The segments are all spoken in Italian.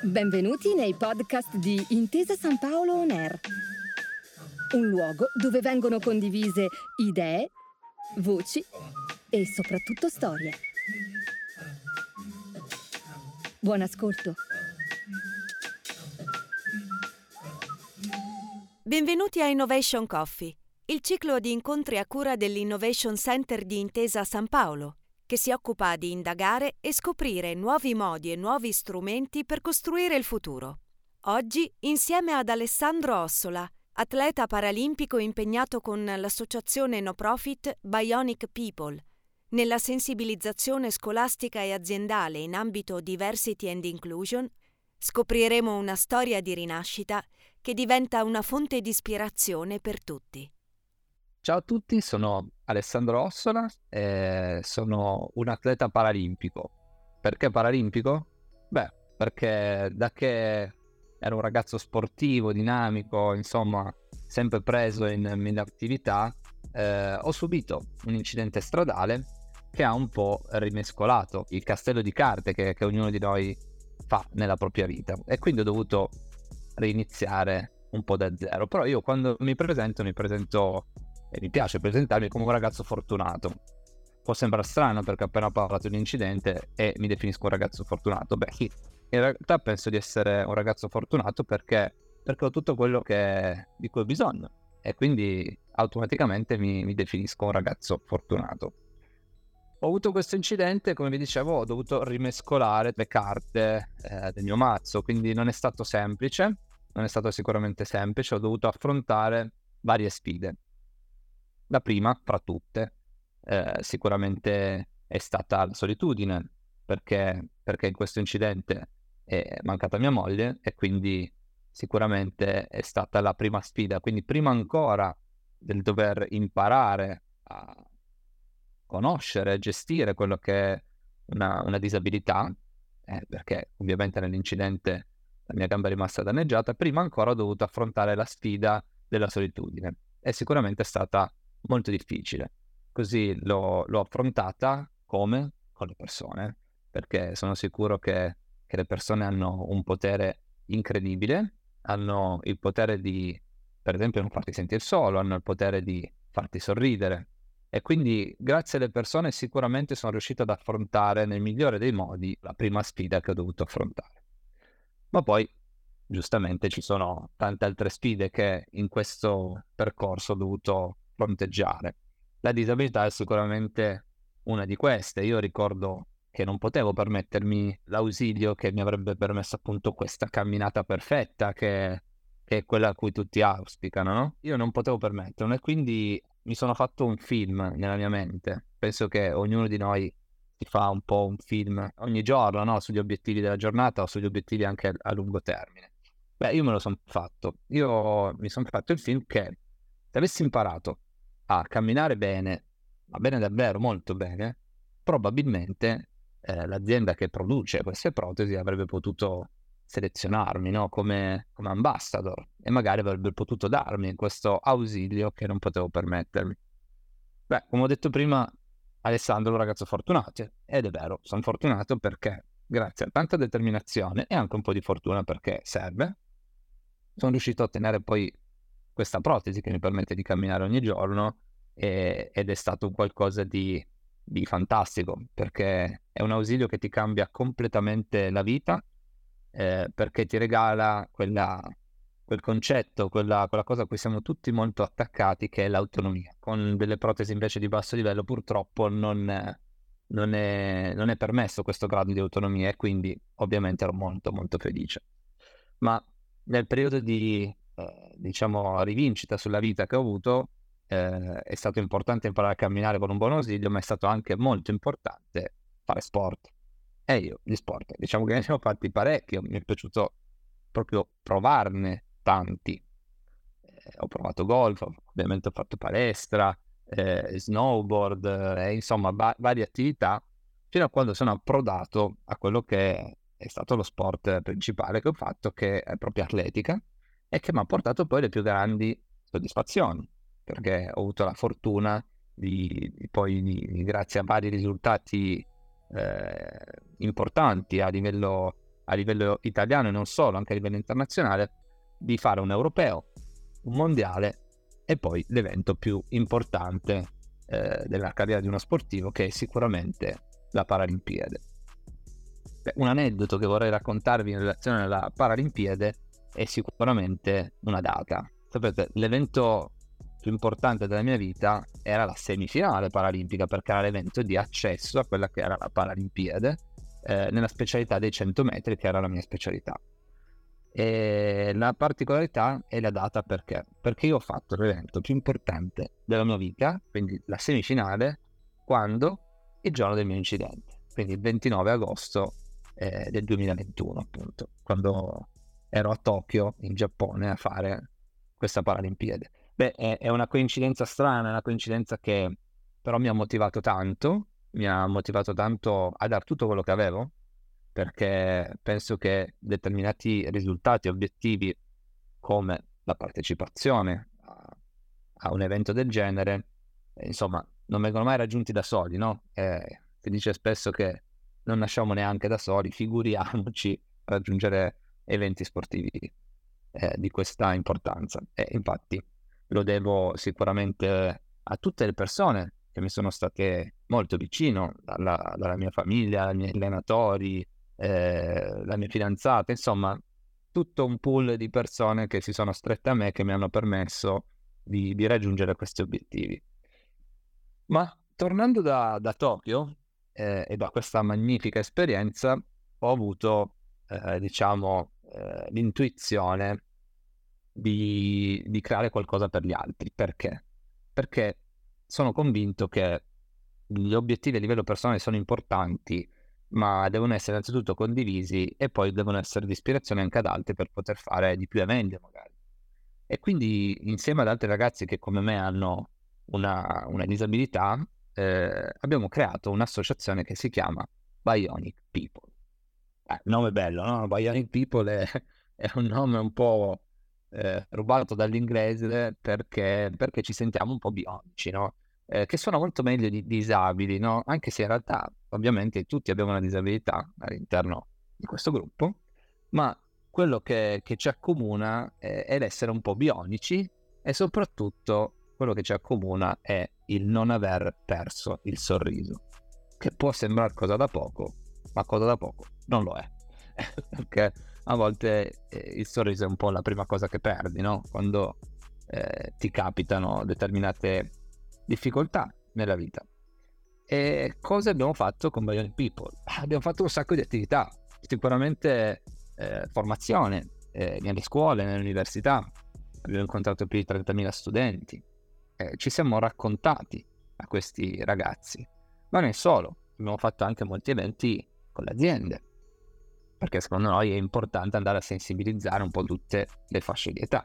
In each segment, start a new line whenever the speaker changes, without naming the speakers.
Benvenuti nei podcast di Intesa San Paolo On Air, un luogo dove vengono condivise idee, voci e soprattutto storie. Buon ascolto.
Benvenuti a Innovation Coffee, il ciclo di incontri a cura dell'Innovation Center di Intesa San Paolo che si occupa di indagare e scoprire nuovi modi e nuovi strumenti per costruire il futuro. Oggi, insieme ad Alessandro Ossola, atleta paralimpico impegnato con l'associazione no profit Bionic People, nella sensibilizzazione scolastica e aziendale in ambito diversity and inclusion, scopriremo una storia di rinascita che diventa una fonte di ispirazione per tutti.
Ciao a tutti, sono Alessandro Ossola e sono un atleta paralimpico. Perché paralimpico? Beh, perché da che ero un ragazzo sportivo, dinamico, insomma, sempre preso in mille attività, eh, ho subito un incidente stradale che ha un po' rimescolato il castello di carte che, che ognuno di noi fa nella propria vita e quindi ho dovuto reiniziare un po' da zero. Però io quando mi presento mi presento e mi piace presentarmi come un ragazzo fortunato. Può sembrare strano perché ho appena parlato di un incidente e mi definisco un ragazzo fortunato. Beh, in realtà penso di essere un ragazzo fortunato perché, perché ho tutto quello che, di cui ho bisogno e quindi automaticamente mi, mi definisco un ragazzo fortunato. Ho avuto questo incidente, come vi dicevo, ho dovuto rimescolare le carte eh, del mio mazzo, quindi non è stato semplice, non è stato sicuramente semplice, ho dovuto affrontare varie sfide. La prima, fra tutte, eh, sicuramente è stata la solitudine, perché, perché in questo incidente è mancata mia moglie e quindi sicuramente è stata la prima sfida. Quindi prima ancora del dover imparare a conoscere, gestire quello che è una, una disabilità, eh, perché ovviamente nell'incidente la mia gamba è rimasta danneggiata, prima ancora ho dovuto affrontare la sfida della solitudine. E sicuramente è stata molto difficile. Così l'ho, l'ho affrontata come? Con le persone, perché sono sicuro che, che le persone hanno un potere incredibile, hanno il potere di, per esempio, non farti sentire solo, hanno il potere di farti sorridere. E quindi grazie alle persone sicuramente sono riuscito ad affrontare nel migliore dei modi la prima sfida che ho dovuto affrontare. Ma poi, giustamente, ci sono tante altre sfide che in questo percorso ho dovuto fronteggiare. La disabilità è sicuramente una di queste. Io ricordo che non potevo permettermi l'ausilio che mi avrebbe permesso appunto questa camminata perfetta che, che è quella a cui tutti auspicano, no? Io non potevo permetterlo e quindi mi sono fatto un film nella mia mente. Penso che ognuno di noi si fa un po' un film ogni giorno, no? Sugli obiettivi della giornata o sugli obiettivi anche a lungo termine. Beh, io me lo sono fatto. Io mi sono fatto il film che se avessi imparato a camminare bene, ma bene davvero, molto bene, probabilmente eh, l'azienda che produce queste protesi avrebbe potuto selezionarmi no? come, come ambassador e magari avrebbe potuto darmi questo ausilio che non potevo permettermi. Beh, come ho detto prima, Alessandro è un ragazzo fortunato ed è vero, sono fortunato perché grazie a tanta determinazione e anche un po' di fortuna perché serve, sono riuscito a ottenere poi questa protesi che mi permette di camminare ogni giorno e, ed è stato qualcosa di, di fantastico perché è un ausilio che ti cambia completamente la vita eh, perché ti regala quella, quel concetto, quella, quella, cosa a cui siamo tutti molto attaccati che è l'autonomia. Con delle protesi invece di basso livello purtroppo non, non, è, non è permesso questo grado di autonomia e quindi ovviamente ero molto molto felice. Ma nel periodo di eh, diciamo, rivincita sulla vita che ho avuto, eh, è stato importante imparare a camminare con un buon ausilio, ma è stato anche molto importante fare sport. E io gli sport, diciamo che ne ho fatti parecchi, mi è piaciuto proprio provarne tanti. Eh, ho provato golf, ovviamente ho fatto palestra, eh, snowboard, eh, insomma ba- varie attività, fino a quando sono approdato a quello che è stato lo sport principale che ho fatto, che è proprio atletica, e che mi ha portato poi le più grandi soddisfazioni, perché ho avuto la fortuna di, di poi, di, grazie a vari risultati eh, importanti a livello, a livello italiano e non solo, anche a livello internazionale, di fare un europeo, un mondiale e poi l'evento più importante eh, della carriera di uno sportivo che è sicuramente la Paralimpiade. Beh, un aneddoto che vorrei raccontarvi in relazione alla Paralimpiade è sicuramente una data. Sapete, l'evento più importante della mia vita era la semifinale paralimpica perché era l'evento di accesso a quella che era la Paralimpiade eh, nella specialità dei 100 metri che era la mia specialità. E la particolarità è la data perché? Perché io ho fatto l'evento più importante della mia vita, quindi la semifinale, quando? Il giorno del mio incidente, quindi il 29 agosto eh, del 2021, appunto, quando ero a Tokyo, in Giappone, a fare questa Paralimpiade. Beh, è, è una coincidenza strana, è una coincidenza che però mi ha motivato tanto, mi ha motivato tanto a dar tutto quello che avevo, perché penso che determinati risultati obiettivi come la partecipazione a, a un evento del genere, eh, insomma, non vengono mai raggiunti da soli, no? Eh, si dice spesso che non nasciamo neanche da soli, figuriamoci raggiungere eventi sportivi eh, di questa importanza. E infatti lo devo sicuramente a tutte le persone che mi sono state molto vicino, dalla, dalla mia famiglia, ai miei allenatori, eh, la mia fidanzata, insomma, tutto un pool di persone che si sono strette a me che mi hanno permesso di, di raggiungere questi obiettivi. Ma tornando da, da Tokyo eh, e da questa magnifica esperienza, ho avuto, eh, diciamo, eh, l'intuizione di, di creare qualcosa per gli altri. Perché? Perché sono convinto che gli obiettivi a livello personale sono importanti, ma devono essere innanzitutto condivisi e poi devono essere di ispirazione anche ad altri per poter fare di più e meglio magari. E quindi insieme ad altri ragazzi che come me hanno una, una disabilità, eh, abbiamo creato un'associazione che si chiama Bionic People. Eh, nome bello, no? Bionic People è, è un nome un po' eh, rubato dall'inglese perché, perché, ci sentiamo un po' bionici, no? Eh, che suona molto meglio di disabili, no? Anche se in realtà ovviamente tutti abbiamo una disabilità all'interno di questo gruppo, ma quello che, che ci accomuna è, è l'essere un po' bionici e soprattutto quello che ci accomuna è il non aver perso il sorriso, che può sembrare cosa da poco, ma cosa da poco non lo è. Perché a volte eh, il sorriso è un po' la prima cosa che perdi, no? Quando eh, ti capitano determinate difficoltà nella vita. E cosa abbiamo fatto con Bionic People? Abbiamo fatto un sacco di attività, sicuramente eh, formazione eh, nelle scuole, nelle università, abbiamo incontrato più di 30.000 studenti, ci siamo raccontati a questi ragazzi, ma non solo, abbiamo fatto anche molti eventi con le aziende, perché secondo noi è importante andare a sensibilizzare un po' tutte le fasce di età.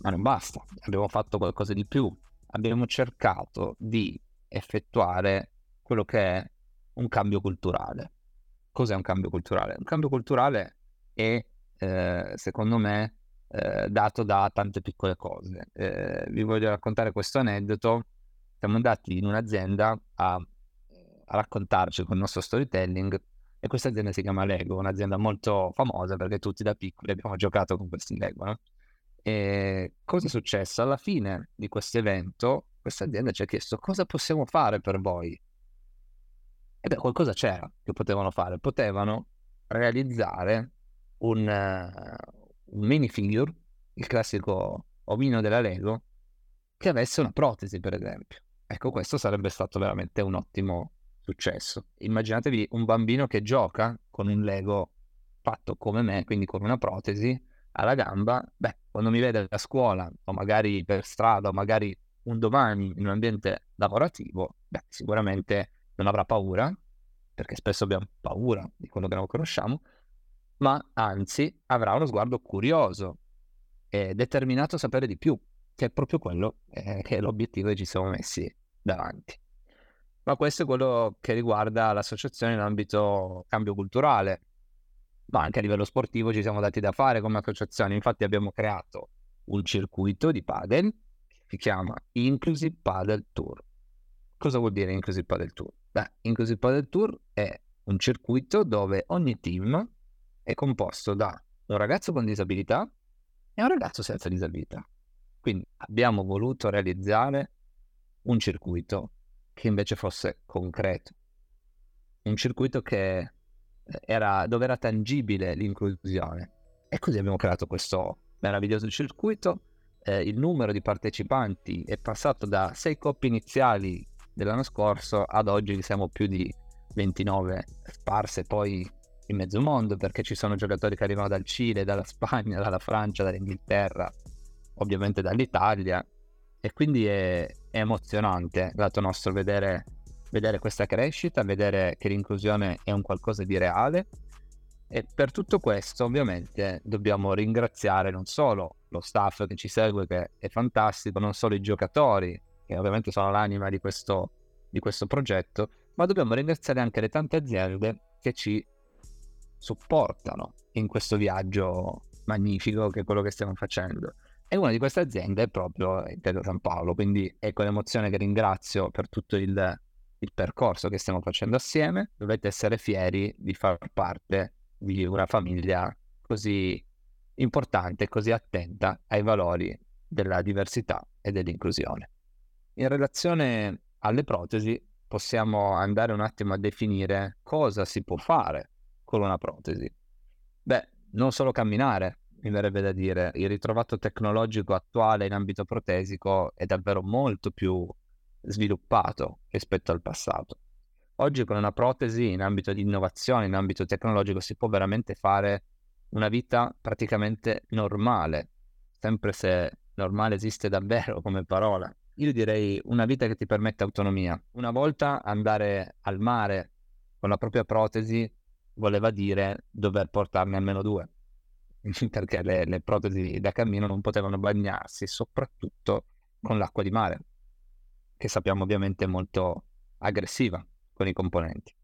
Ma non basta, abbiamo fatto qualcosa di più, abbiamo cercato di effettuare quello che è un cambio culturale. Cos'è un cambio culturale? Un cambio culturale è, eh, secondo me, eh, dato da tante piccole cose. Eh, vi voglio raccontare questo aneddoto. Siamo andati in un'azienda a, a raccontarci con il nostro storytelling e questa azienda si chiama Lego, un'azienda molto famosa perché tutti da piccoli abbiamo giocato con questi Lego. No? E cosa è successo? Alla fine di questo evento, questa azienda ci ha chiesto cosa possiamo fare per voi. E beh, qualcosa c'era che potevano fare. Potevano realizzare un, uh, un minifigure, il classico omino della Lego, che avesse una protesi, per esempio. Ecco, questo sarebbe stato veramente un ottimo successo. Immaginatevi un bambino che gioca con un Lego fatto come me, quindi con una protesi alla gamba, beh, quando mi vede a scuola o magari per strada o magari un domani in un ambiente lavorativo, beh, sicuramente non avrà paura, perché spesso abbiamo paura di quello che non conosciamo, ma anzi avrà uno sguardo curioso e determinato a sapere di più, che è proprio quello eh, che è l'obiettivo che ci siamo messi davanti ma questo è quello che riguarda l'associazione in ambito cambio culturale, ma anche a livello sportivo ci siamo dati da fare come associazione. Infatti abbiamo creato un circuito di padel che si chiama Inclusive Padel Tour. Cosa vuol dire Inclusive Padel Tour? Beh, Inclusive Padel Tour è un circuito dove ogni team è composto da un ragazzo con disabilità e un ragazzo senza disabilità. Quindi abbiamo voluto realizzare un circuito che invece fosse concreto, un circuito che eh, era, dove era tangibile l'inclusione. E così abbiamo creato questo meraviglioso circuito. Eh, il numero di partecipanti è passato da sei coppie iniziali dell'anno scorso ad oggi siamo più di 29 sparse poi in mezzo mondo perché ci sono giocatori che arrivano dal Cile, dalla Spagna, dalla Francia, dall'Inghilterra, ovviamente dall'Italia e quindi è, è emozionante lato nostro vedere, vedere questa crescita, vedere che l'inclusione è un qualcosa di reale e per tutto questo ovviamente dobbiamo ringraziare non solo lo staff che ci segue che è fantastico, non solo i giocatori che ovviamente sono l'anima di questo, di questo progetto, ma dobbiamo ringraziare anche le tante aziende che ci supportano in questo viaggio magnifico che è quello che stiamo facendo. E una di queste aziende è proprio Intesa San Paolo, quindi è con emozione che ringrazio per tutto il, il percorso che stiamo facendo assieme. Dovete essere fieri di far parte di una famiglia così importante, così attenta ai valori della diversità e dell'inclusione. In relazione alle protesi possiamo andare un attimo a definire cosa si può fare con una protesi. Beh, non solo camminare, mi verrebbe da dire, il ritrovato tecnologico attuale in ambito protesico è davvero molto più sviluppato rispetto al passato. Oggi con una protesi in ambito di innovazione, in ambito tecnologico, si può veramente fare una vita praticamente normale, sempre se normale esiste davvero come parola. Io direi una vita che ti permette autonomia. Una volta andare al mare con la propria protesi voleva dire dover portarne almeno due perché le, le, protesi da cammino non potevano bagnarsi, soprattutto con l'acqua di mare, che sappiamo ovviamente molto aggressiva con i componenti.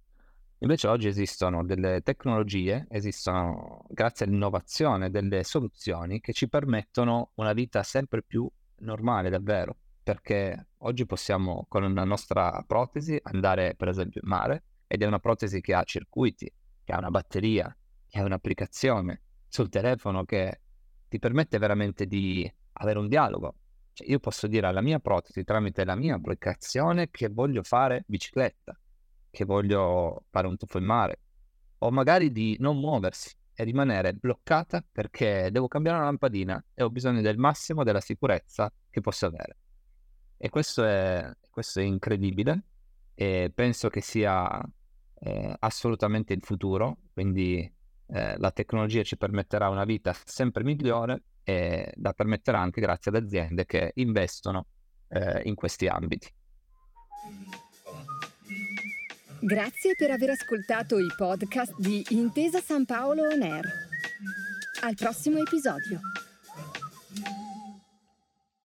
Invece oggi esistono delle tecnologie, esistono grazie all'innovazione delle soluzioni che ci permettono una vita sempre più normale davvero, perché oggi possiamo con la nostra protesi andare per esempio in mare ed è una protesi che ha circuiti, che ha una batteria, che ha un'applicazione, sul telefono che ti permette veramente di avere un dialogo. Cioè, io posso dire alla mia protesi tramite la mia applicazione che voglio fare bicicletta, che voglio fare un tuffo in mare, o magari di non muoversi e rimanere bloccata perché devo cambiare una lampadina e ho bisogno del massimo della sicurezza che posso avere. E questo è, questo è incredibile e penso che sia eh, assolutamente il futuro, quindi eh, la tecnologia ci permetterà una vita sempre migliore e la permetterà anche grazie ad aziende che investono eh, in questi ambiti.
Grazie per aver ascoltato i podcast di Intesa San Paolo On Air. Al prossimo episodio.